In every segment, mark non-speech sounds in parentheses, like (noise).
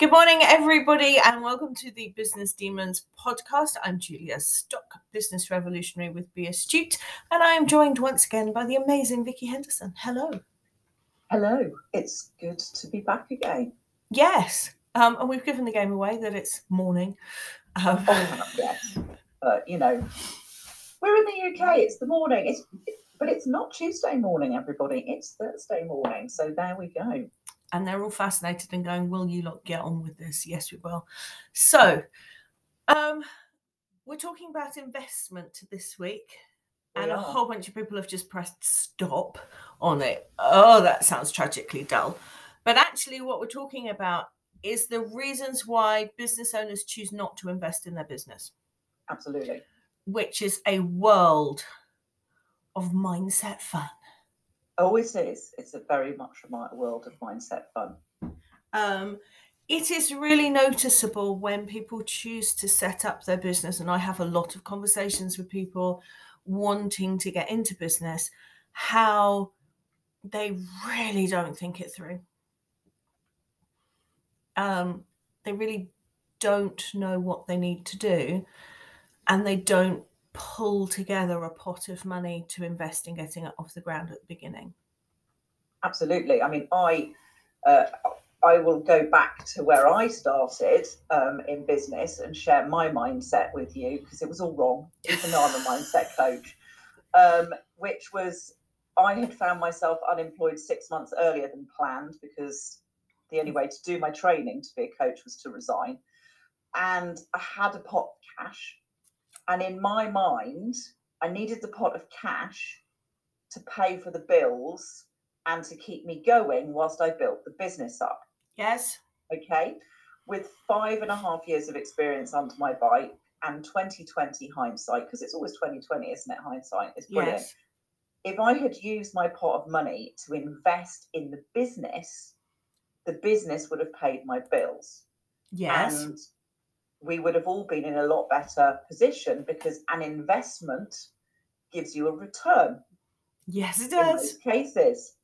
Good morning, everybody, and welcome to the Business Demons podcast. I'm Julia Stock, business revolutionary with Be Astute, and I am joined once again by the amazing Vicky Henderson. Hello. Hello, it's good to be back again. Yes, um, and we've given the game away that it's morning. Um, Oh, yes, but you know, we're in the UK. It's the morning. It's but it's not Tuesday morning, everybody. It's Thursday morning. So there we go. And they're all fascinated and going, "Will you lot get on with this?" Yes, we will. So, um, we're talking about investment this week, We and a whole bunch of people have just pressed stop on it. Oh, that sounds tragically dull. But actually, what we're talking about is the reasons why business owners choose not to invest in their business, Absolutely. which is a world of mindset fun. Always is. It's a very much a world of mindset fun. um, it is really noticeable when people choose to set up their business and i have a lot of conversations with people wanting to get into business how they really don't think it through um, they really don't know what they need to do and they don't pull together a pot of money to invest in getting it off the ground at the beginning Absolutely. I mean, I uh, I will go back to where I started um, in business and share my mindset with you because it was all wrong, even though I'm a (laughs) mindset coach. Um, which was I had found myself unemployed six months earlier than planned because the only way to do my training to be a coach was to resign, and I had a pot of cash, and in my mind, I needed the pot of cash to pay for the bills and to keep me going whilst I built the business up. yes Okay. With five and a half years of experience under my bike and 2020 hindsight, because it's always 2020, isn't it? Hindsight is brilliant. yes If I had used my pot of money to invest in the business, the business would have paid my bills. yes And we would have all been in a lot better position because an investment gives you a return yes it does cases.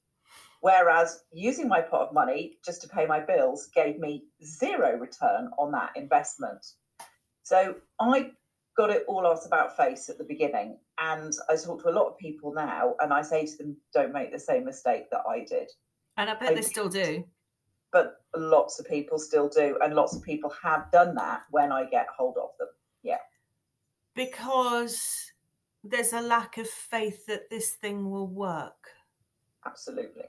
Whereas using my pot of money just to pay my bills gave me zero return on that investment. So I got it all asked about face at the beginning. And I talk to a lot of people now and I say to them, don't make the same mistake that I did. And I bet I they still do. But lots of people still do. And lots of people have done that when I get hold of them. Yeah. Because there's a lack of faith that this thing will work. Absolutely.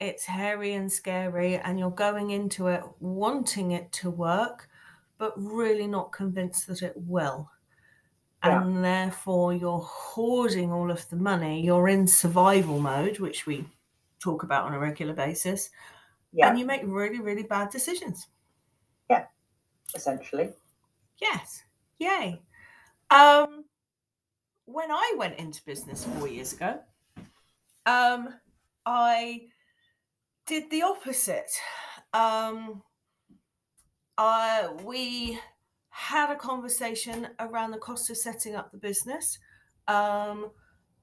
It's hairy and scary, and you're going into it wanting it to work, but really not convinced that it will. Yeah. And therefore, you're hoarding all of the money. You're in survival mode, which we talk about on a regular basis, Yeah, and you make really, really bad decisions. Yeah, essentially. Yes. Yay. Um, when I went into business four years ago, um, I did the opposite. Um, I, we had a conversation around the cost of setting up the business um,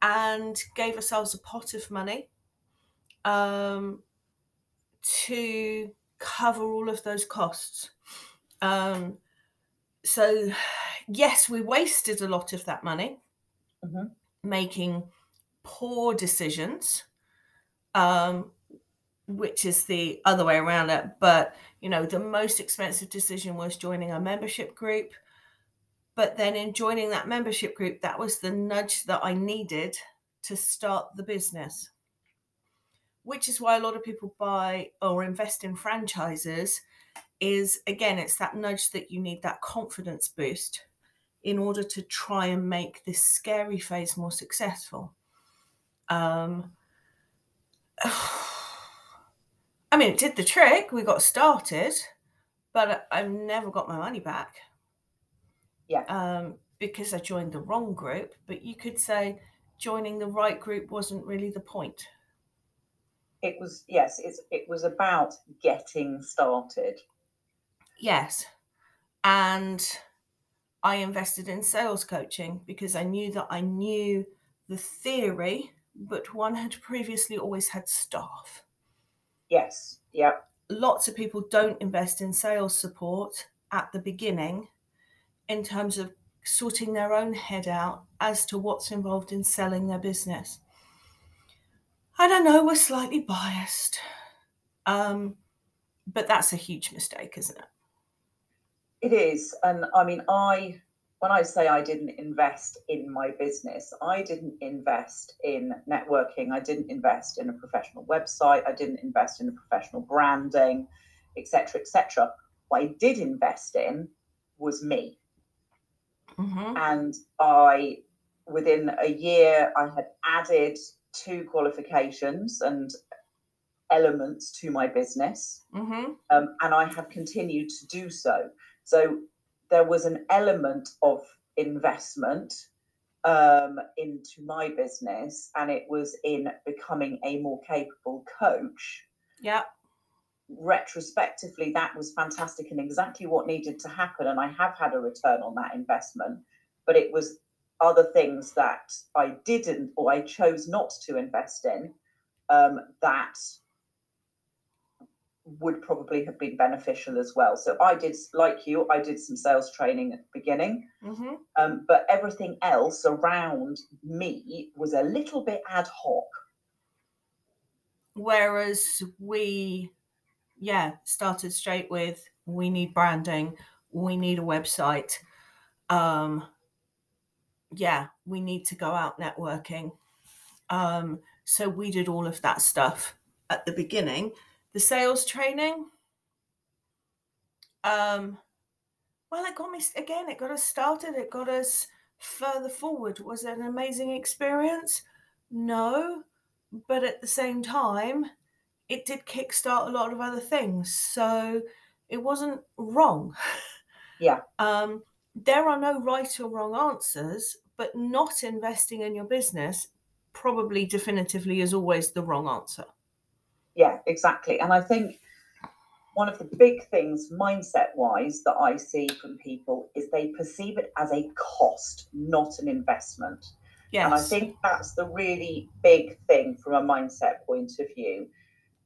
and gave ourselves a pot of money um, to cover all of those costs. Um, so, yes, we wasted a lot of that money Mhm. making poor decisions, um, which is the other way around it. But, you know, the most expensive decision was joining a membership group. But then, in joining that membership group, that was the nudge that I needed to start the business. Which is why a lot of people buy or invest in franchises is again it's that nudge that you need that confidence boost in order to try and make this scary phase more successful. Um (sighs) i mean it did the trick. We got started but i've never got my money back. Yeah. um because i joined the wrong group but you could say joining the right group wasn't really the point It was, yes, it's, it was about getting started. Yes. And I invested in sales coaching because I knew that I knew the theory, but one had previously always had staff. Yes. Yep. lots of people don't invest in sales support at the beginning in terms of sorting their own head out as to what's involved in selling their business. I don't know, we're slightly biased. Um, but that's a huge mistake, isn't it? It is. And I mean, I, when I say I didn't invest in my business, I didn't invest in networking. I didn't invest in a professional website. I didn't invest in a professional branding, etc., etc. What I did invest in was me. Mm-hmm. And I, within a year, I had added two qualifications and elements to my business. Mm-hmm. Um, and I have continued to do so. So there was an element of investment um, into my business, and it was in becoming a more capable coach. Yeah. Retrospectively, that was fantastic and exactly what needed to happen. And I have had a return on that investment, but it was other things that I didn't or I chose not to invest in um, that would probably have been beneficial as well. So I did, like you, I did some sales training at the beginning, Mm-hmm. um, but everything else around me was a little bit ad hoc. Whereas we, yeah, started straight with we need branding, we need a website. Um, yeah, we need to go out networking. Um, so we did all of that stuff at the beginning. The sales training, um, well, it got me again. It got us started. It got us further forward. Was it an amazing experience? No, but at the same time, it did kickstart a lot of other things. So it wasn't wrong. Yeah. (laughs) Um, there are no right or wrong answers, but not investing in your business probably definitively is always the wrong answer. Yeah, exactly. And I think one of the big things mindset wise that I see from people is they perceive it as a cost, not an investment. Yes. And I think that's the really big thing from a mindset point of view.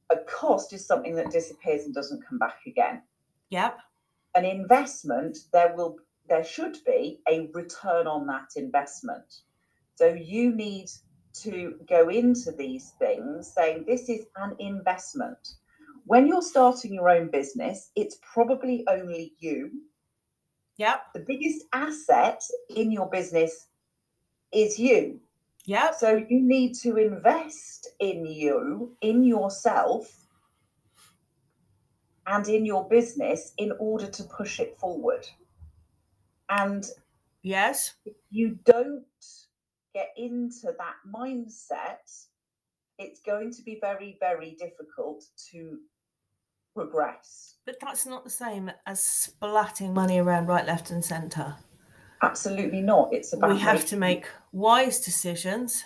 A cost is something that disappears and doesn't come back again. Yep. An investment, there will there should be a return on that investment. So you need to go into these things saying this is an investment. When you're starting your own business, it's probably only you. Yep. The biggest asset in your business is you. Yeah. So you need to invest in you, in yourself, and in your business in order to push it forward. And Yes. if you don't get into that mindset, it's going to be very, very difficult to progress. But that's not the same as splatting money around right, left, and centre. Absolutely not. It's about We have to make wise decisions.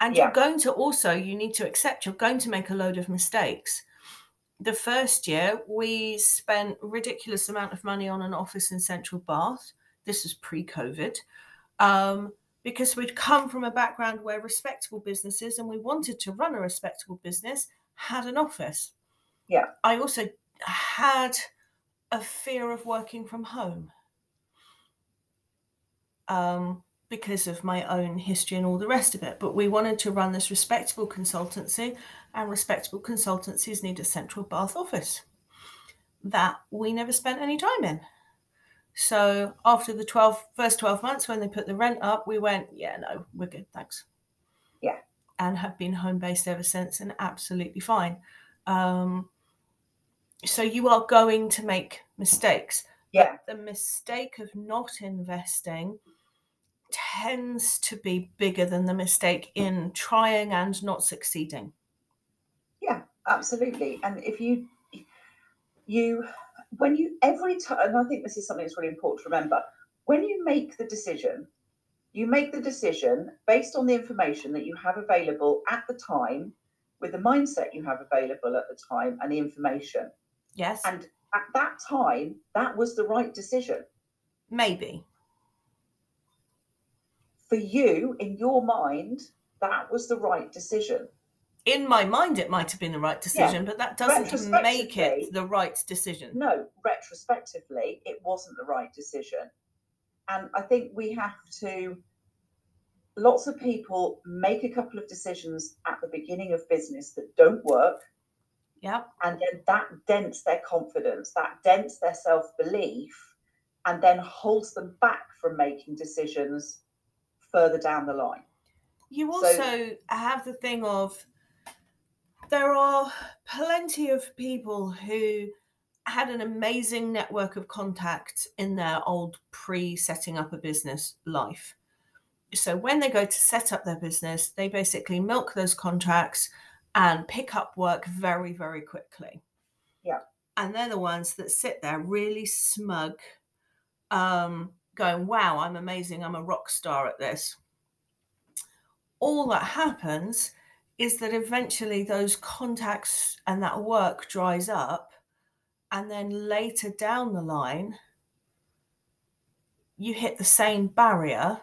And Yeah. you're going to also, you need to accept you're going to make a load of mistakes. The first year, we spent ridiculous amount of money on an office in Central Bath. This is pre-COVID. Um, because we'd come from a background where respectable businesses and we wanted to run a respectable business had an office. Yeah. I also had a fear of working from home um, because of my own history and all the rest of it. But we wanted to run this respectable consultancy, and respectable consultancies need a central Bath office that we never spent any time in. So after the 12, first 12 months, when they put the rent up, we went, yeah, no, we're good, thanks. Yeah. And have been home based ever since and absolutely fine. Um, so you are going to make mistakes. Yeah, The mistake of not investing tends to be bigger than the mistake in trying and not succeeding. yeah, absolutely. And if you, you, when you, every time, and I think this is something that's really important to remember, when you make the decision, you make the decision based on the information that you have available at the time, with the mindset you have available at the time, and the information. Yes, And at that time, that was the right decision. maybe. For you, in your mind, that was the right decision. In my mind it might have been the right decision, but that doesn't make it the right decision. no, retrospectively, it wasn't the right decision. And I think we have to, lots of people make a couple of decisions at the beginning of business that don't work. Yep. And then that dents their confidence, that dents their self belief, and then holds them back from making decisions further down the line. You So- also have the thing of there are plenty of people who had an amazing network of contacts in their old pre setting up a business life. So when they go to set up their business, they basically milk those contracts and pick up work very, very quickly. Yeah. And they're the ones that sit there really smug, um, going, wow, I'm amazing. I'm a rock star at this all that happens is that eventually those contacts and that work dries up and then later down the line you hit the same barrier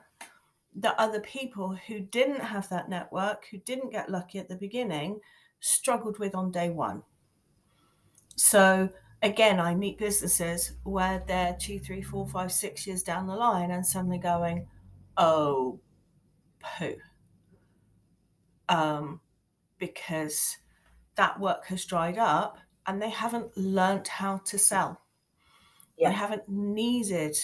that other people who didn't have that network who didn't get lucky at the beginning struggled with on day one. So again i meet businesses where they're two three four five six years down the line and suddenly going oh poo um, because that work has dried up and they haven't learnt how to sell. Yeah. They haven't needed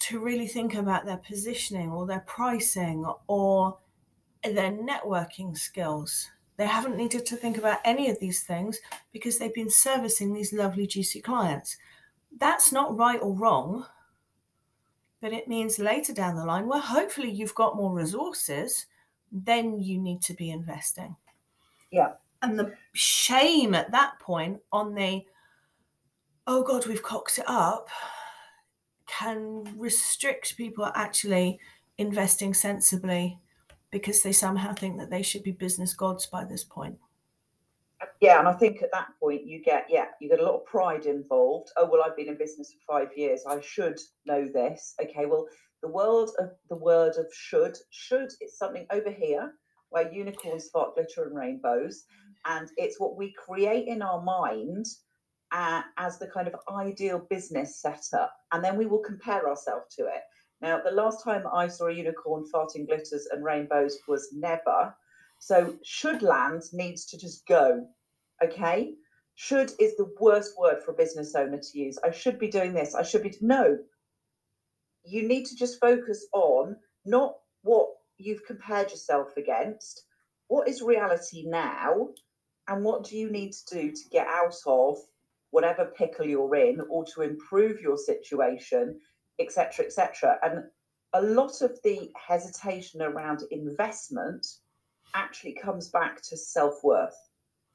to really think about their positioning or their pricing or their networking skills. They haven't needed to think about any of these things because they've been servicing these lovely, juicy clients. That's not right or wrong, but it means later down the line, where hopefully you've got more resources, then you need to be investing. Yeah. And the shame at that point on the, oh God, we've cocked it up, can restrict people actually investing sensibly because they somehow think that they should be business gods by this point. Yeah, and I think at that point you get yeah, you get a lot of pride involved. Oh well, I've been in business for five years. I should know this. Okay, well, the world of the word of should should is something over here where unicorns spark glitter and rainbows, and it's what we create in our mind uh, as the kind of ideal business setup, and then we will compare ourselves to it. Now, the last time I saw a unicorn farting glitters and rainbows was never. So should land needs to just go. Okay. Should is the worst word for a business owner to use. I should be doing this. I should be no. You need to just focus on not what you've compared yourself against. What is reality now? And what do you need to do to get out of whatever pickle you're in or to improve your situation, etc., etc. And a lot of the hesitation around investment actually comes back to self-worth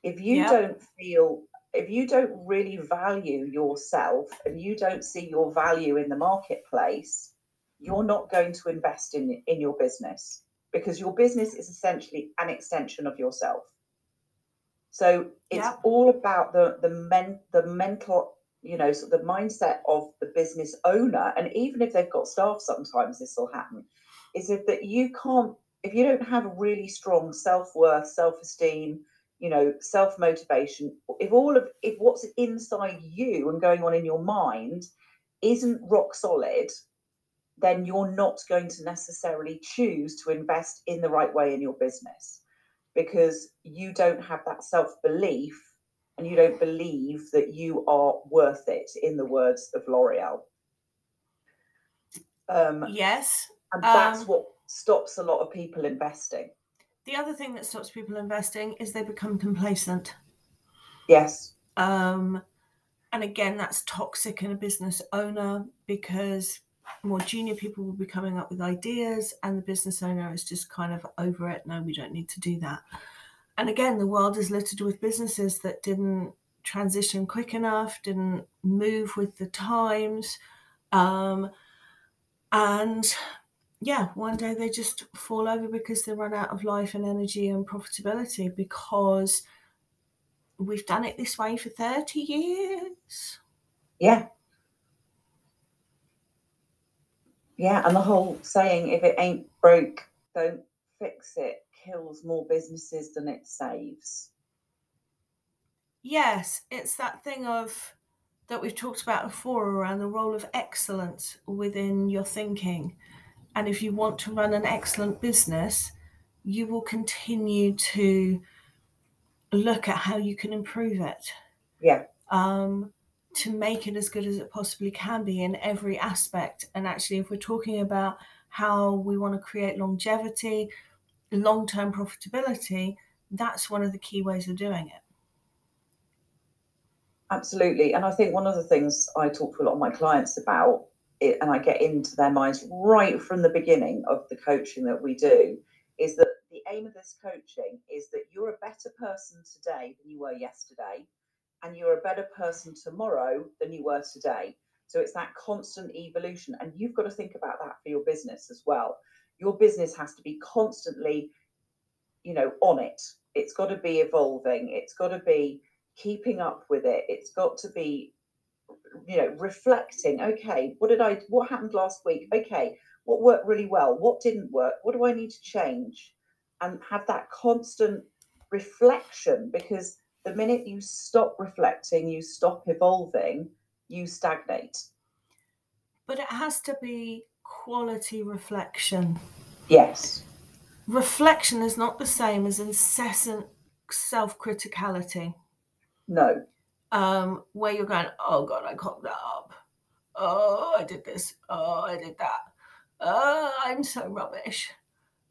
if you Yeah. don't feel if you don't really value yourself and you don't see your value in the marketplace you're not going to invest in in your business because your business is essentially an extension of yourself so it's Yeah. all about the the men the mental you know sort of the mindset of the business owner and even if they've got staff sometimes this will happen is if that you can't if you don't have a really strong self-worth self-esteem you know self-motivation if all of if what's inside you and going on in your mind isn't rock solid then you're not going to necessarily choose to invest in the right way in your business because you don't have that self-belief and you don't believe that you are worth it in the words of l'oreal um, Yes. and that's Um, what stops a lot of people investing The other thing that stops people investing is they become complacent. yes Um, and again, that's toxic in a business owner because more junior people will be coming up with ideas, and the business owner is just kind of over it. No, we don't need to do that. And again, the world is littered with businesses that didn't transition quick enough, didn't move with the times. Um, and yeah, one day they just fall over because they run out of life and energy and profitability because we've done it this way for 30 years. Yeah. Yeah, and the whole saying, if it ain't broke, don't fix it kills more businesses than it saves. Yes, it's that thing of that we've talked about before around the role of excellence within your thinking. And if you want to run an excellent business, you will continue to look at how you can improve it. Yeah. Um, to make it as good as it possibly can be in every aspect. And actually, if we're talking about how we want to create longevity, long term profitability, that's one of the key ways of doing it. Absolutely. And I think one of the things I talk to a lot of my clients about, it, and I get into their minds right from the beginning of the coaching that we do, is that the aim of this coaching is that you're a better person today than you were yesterday, and you're a better person tomorrow than you were today. So it's that constant evolution. And you've got to think about that for your business as well. Your business has to be constantly, you know, on it. It's got to be evolving. It's got to be keeping up with it. It's got to be, you know, reflecting. Okay, what did I? What happened last week? Okay, what worked really well? What didn't work? What do I need to change? And have that constant reflection because the minute you stop reflecting, you stop evolving, you stagnate. But it has to be quality reflection. Yes. Reflection is not the same as incessant self criticality. No. Um, where you're going, oh God, I cocked that up. Oh, I did this. Oh, I did that. Oh, I'm so rubbish.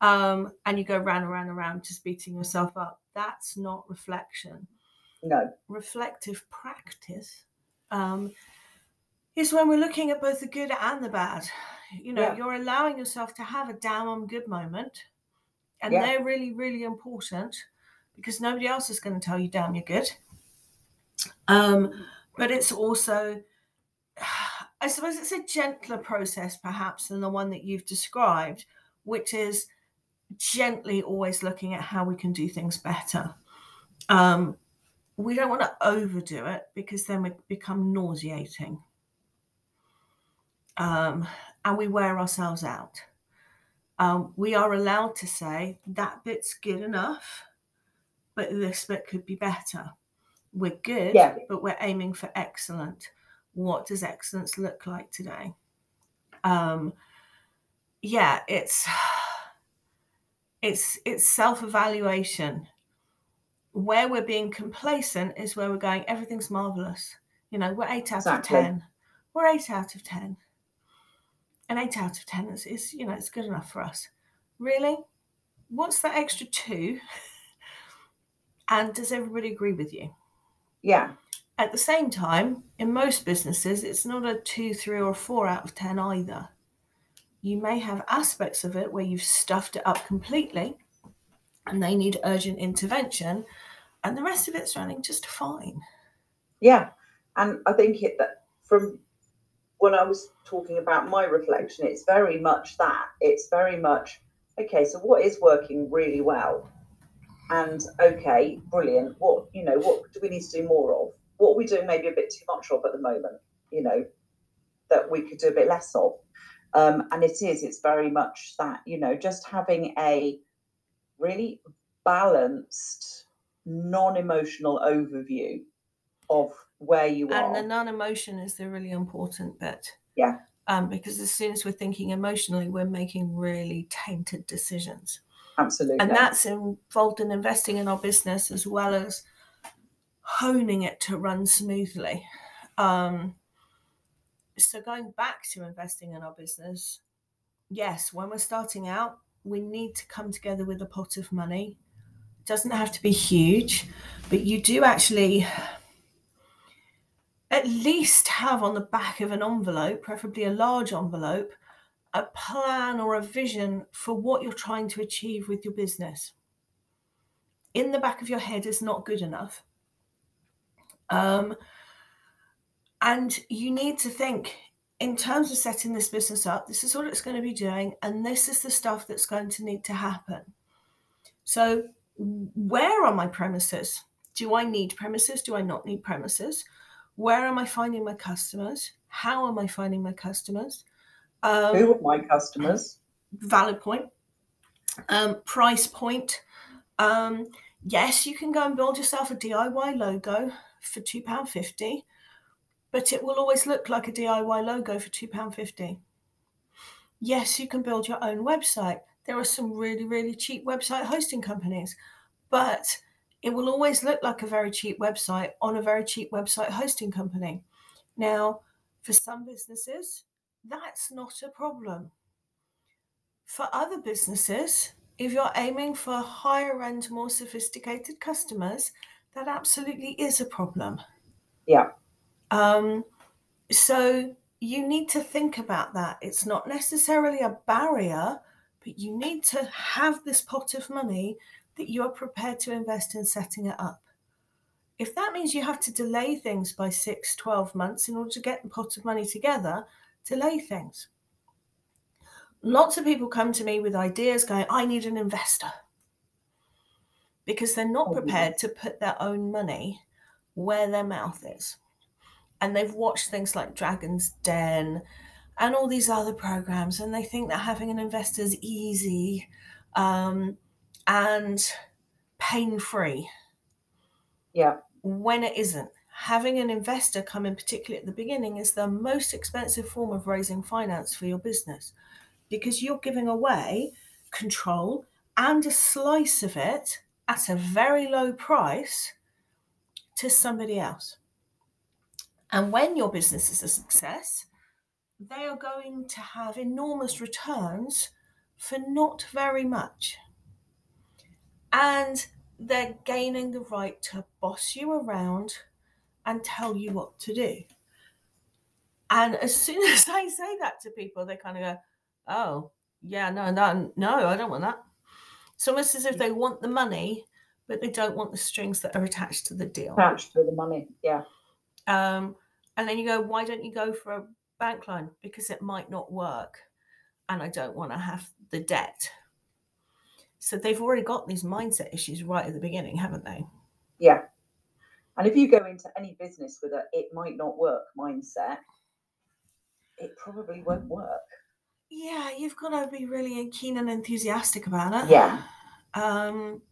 Um, and you go round and round and round just beating yourself up. That's not reflection. No. Reflective practice um, is when we're looking at both the good and the bad. You know, Yeah. you're allowing yourself to have a damn I'm good moment. And Yeah. they're really, really important because nobody else is going to tell you, damn, you're good. Um, but it's also, (sighs) I suppose it's a gentler process perhaps than the one that you've described, which is gently always looking at how we can do things better. Um, we don't want to overdo it because then we become nauseating. Um, and we wear ourselves out. Um, we are allowed to say that bit's good enough, but this bit could be better. We're good, Yeah. but we're aiming for excellent. What does excellence look like today? Um, yeah, it's (sighs) it's it's self-evaluation. Where we're being complacent is where we're going, everything's marvelous. You know, we're eight out Exactly. of ten. We're eight out of ten. And eight out of ten is, is you know, it's good enough for us. Really? What's that extra two? (laughs) And does everybody agree with you? Yeah. At the same time, in most businesses, it's not a two, three, or four out of 10 either. You may have aspects of it where you've stuffed it up completely and they need urgent intervention, and the rest of it's running just fine. Yeah. And I think it that from when I was talking about my reflection, it's very much that. It's very much okay, so what is working really well? And okay, brilliant. What you know, what do we need to do more of? What are we doing maybe a bit too much of at the moment? You know, that we could do a bit less of. Um, and it is, it's very much that, you know, just having a really balanced, non-emotional overview of where you And are. And the non emotion is the really important bit. Yeah. Um, because as soon as we're thinking emotionally, we're making really tainted decisions. Absolutely. and that's involved in investing in our business as well as honing it to run smoothly um, so going back to investing in our business yes when we're starting out we need to come together with a pot of money doesn't have to be huge but you do actually at least have on the back of an envelope preferably a large envelope a plan or a vision for what you're trying to achieve with your business. In the back of your head is not good enough. Um, and you need to think in terms of setting this business up, this is what it's going to be doing, and this is the stuff that's going to need to happen. So, where are my premises? Do I need premises? Do I not need premises? Where am I finding my customers? How am I finding my customers? Um, Who are my customers? valid point. Um, price point. Um, yes, you can go and build yourself a DIY logo for £2.50, but it will always look like a DIY logo for £2.50. Yes, you can build your own website. There are some really, really cheap website hosting companies, but it will always look like a very cheap website on a very cheap website hosting company. Now, for some businesses, that's not a problem. For other businesses, if you're aiming for higher end, more sophisticated customers, that absolutely is a problem. Yeah. Um, so you need to think about that. It's not necessarily a barrier, but you need to have this pot of money that you are prepared to invest in setting it up. If that means you have to delay things by six, 12 months in order to get the pot of money together, delay things. Lots of people come to me with ideas going, I need an investor. Because they're not oh, prepared to put their own money where their mouth is. And they've watched things like Dragon's Den and all these other programs, and they think that having an investor is easy um, and pain free. Yeah. When it isn't. Having an investor come in, particularly at the beginning, is the most expensive form of raising finance for your business because you're giving away control and a slice of it at a very low price to somebody else. And when your business is a success, they are going to have enormous returns for not very much. And they're gaining the right to boss you around and tell you what to do. And as soon (laughs) as I say that to people, they kind of go, oh, yeah, no, no, no, I don't want that. It's almost as if they want the money, but they don't want the strings that are attached to the deal. Attached to the money, yeah. Um, and then you go, why don't you go for a bank loan? Because it might not work. And I don't want to have the debt. So they've already got these mindset issues right at the beginning, haven't they? Yeah. And if you go into any business with a it might not work mindset, it probably won't work. Yeah, you've got to be really keen and enthusiastic about it. Yeah. Um,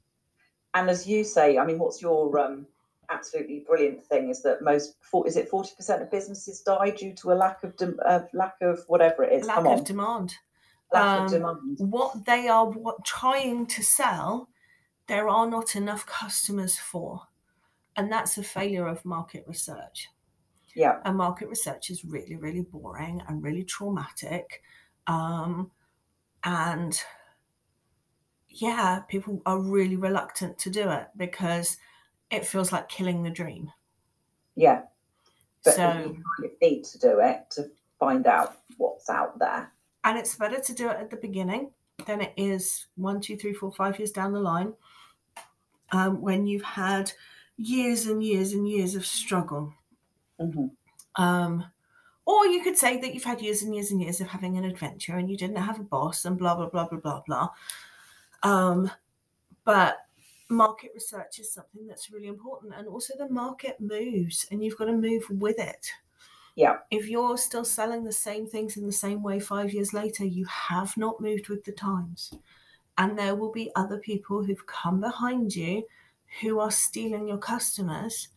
And as you say, I mean, what's your um, absolutely brilliant thing is that most, is it 40% of businesses die due to a lack of, dem- uh, lack of whatever it is? lack Come of on. demand. lack um, of demand. What they are what, trying to sell, there are not enough customers for. And that's a failure of market research. Yeah. And market research is really, really boring and really traumatic. Um, and yeah, people are really reluctant to do it because it feels like killing the dream. Yeah. But so, you need to do it to find out what's out there. and it's better to do it at the beginning than it is one, two, three, four, five years down the line um, when you've had years and years and years of struggle. Mhm. Um, or you could say that you've had years and years and years of having an adventure and you didn't have a boss and blah, blah, blah, blah, blah, blah. Um, but market research is something that's really important. And also, the market moves and you've got to move with it. Yeah. If you're still selling the same things in the same way five years later, you have not moved with the times. And there will be other people who've come behind you who are stealing your customers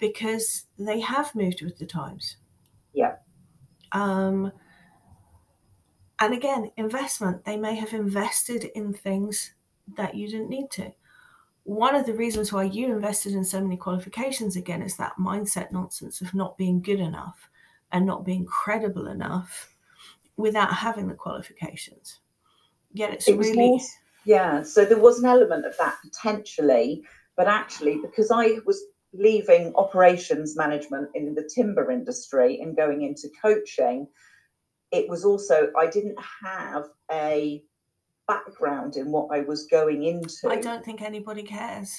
because they have moved with the times. Yeah. Um, and again, investment, they may have invested in things that you didn't need to. One of the reasons why you invested in so many qualifications again is that mindset nonsense of not being good enough and not being credible enough without having the qualifications. Yet it's It really more- Yeah, so there was an element of that potentially, but actually, because I was leaving operations management in the timber industry and going into coaching, it was also, I didn't have a background in what I was going into. I don't think anybody cares.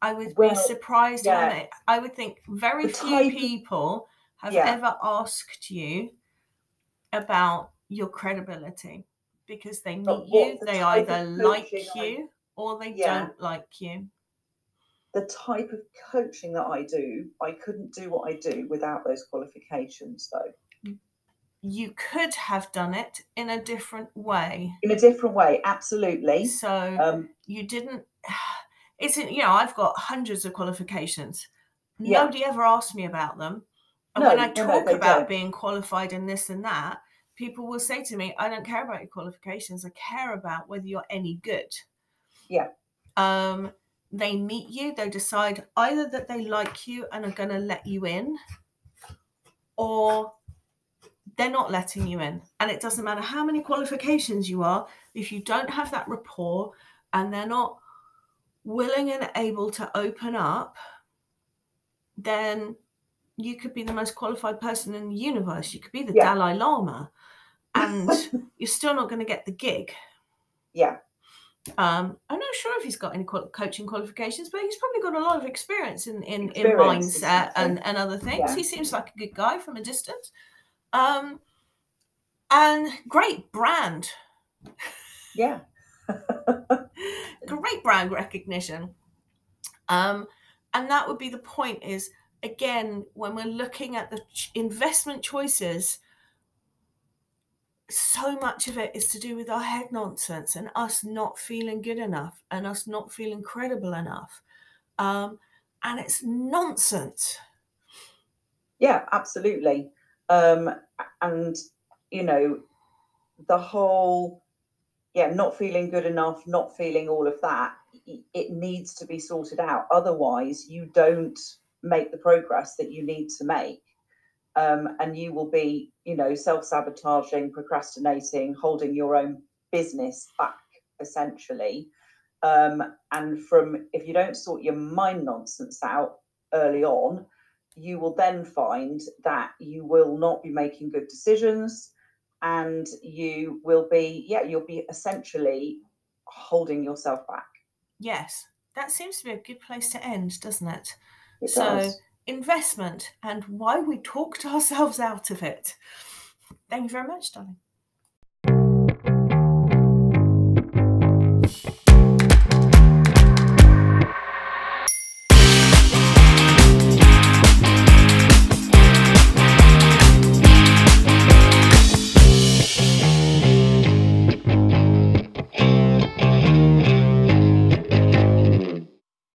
I would Well, be surprised how yeah. many. I would think very The few type people have Yeah. ever asked you about your credibility because they meet you, the they either like you or they Yeah. don't like you. the type of coaching that I do, I couldn't do what I do without those qualifications, though. You could have done it in a different way. In a different way, absolutely. So Um, you didn't. (sighs) It's you know I've got hundreds of qualifications. Yeah. Nobody ever asked me about them. And No, when I no, no, talk they about don't. being qualified in this and that, people will say to me, "I don't care about your qualifications. I care about whether you're any good." Yeah. Um, they meet you. They decide either that they like you and are going to let you in, or they're not letting you in. And it doesn't matter how many qualifications you are, if you don't have that rapport and they're not willing and able to open up, then you could be the most qualified person in the universe. You could be the Yeah. Dalai Lama, (laughs) and you're still not going to get the gig. yeah, Um, I'm not sure if he's got any qual- coaching qualifications, but he's probably got a lot of experience in in, in Experience is mindset and, and other things. Yeah. He seems like a good guy from a distance. Um, and great brand, yeah, (laughs) great brand recognition. Um, and that would be the point is again when we're looking at the ch- investment choices so much of it is to do with our head nonsense and us not feeling good enough and us not feeling credible enough um, and it's nonsense yeah, absolutely. Um, and you know, the whole, yeah, not feeling good enough, not feeling all of that. It needs to be sorted out. Otherwise, you don't make the progress that you need to make. um, and you will be, you know, self-sabotaging, procrastinating, holding your own business back, essentially. Um, and from if you don't sort your mind nonsense out early on, you will then find that you will not be making good decisions, and you will be, yeah, you'll be essentially holding yourself back. yes that seems to be a good place to end doesn't it It So, does. investment and why we talked (laughs) ourselves out of it thank you very much darling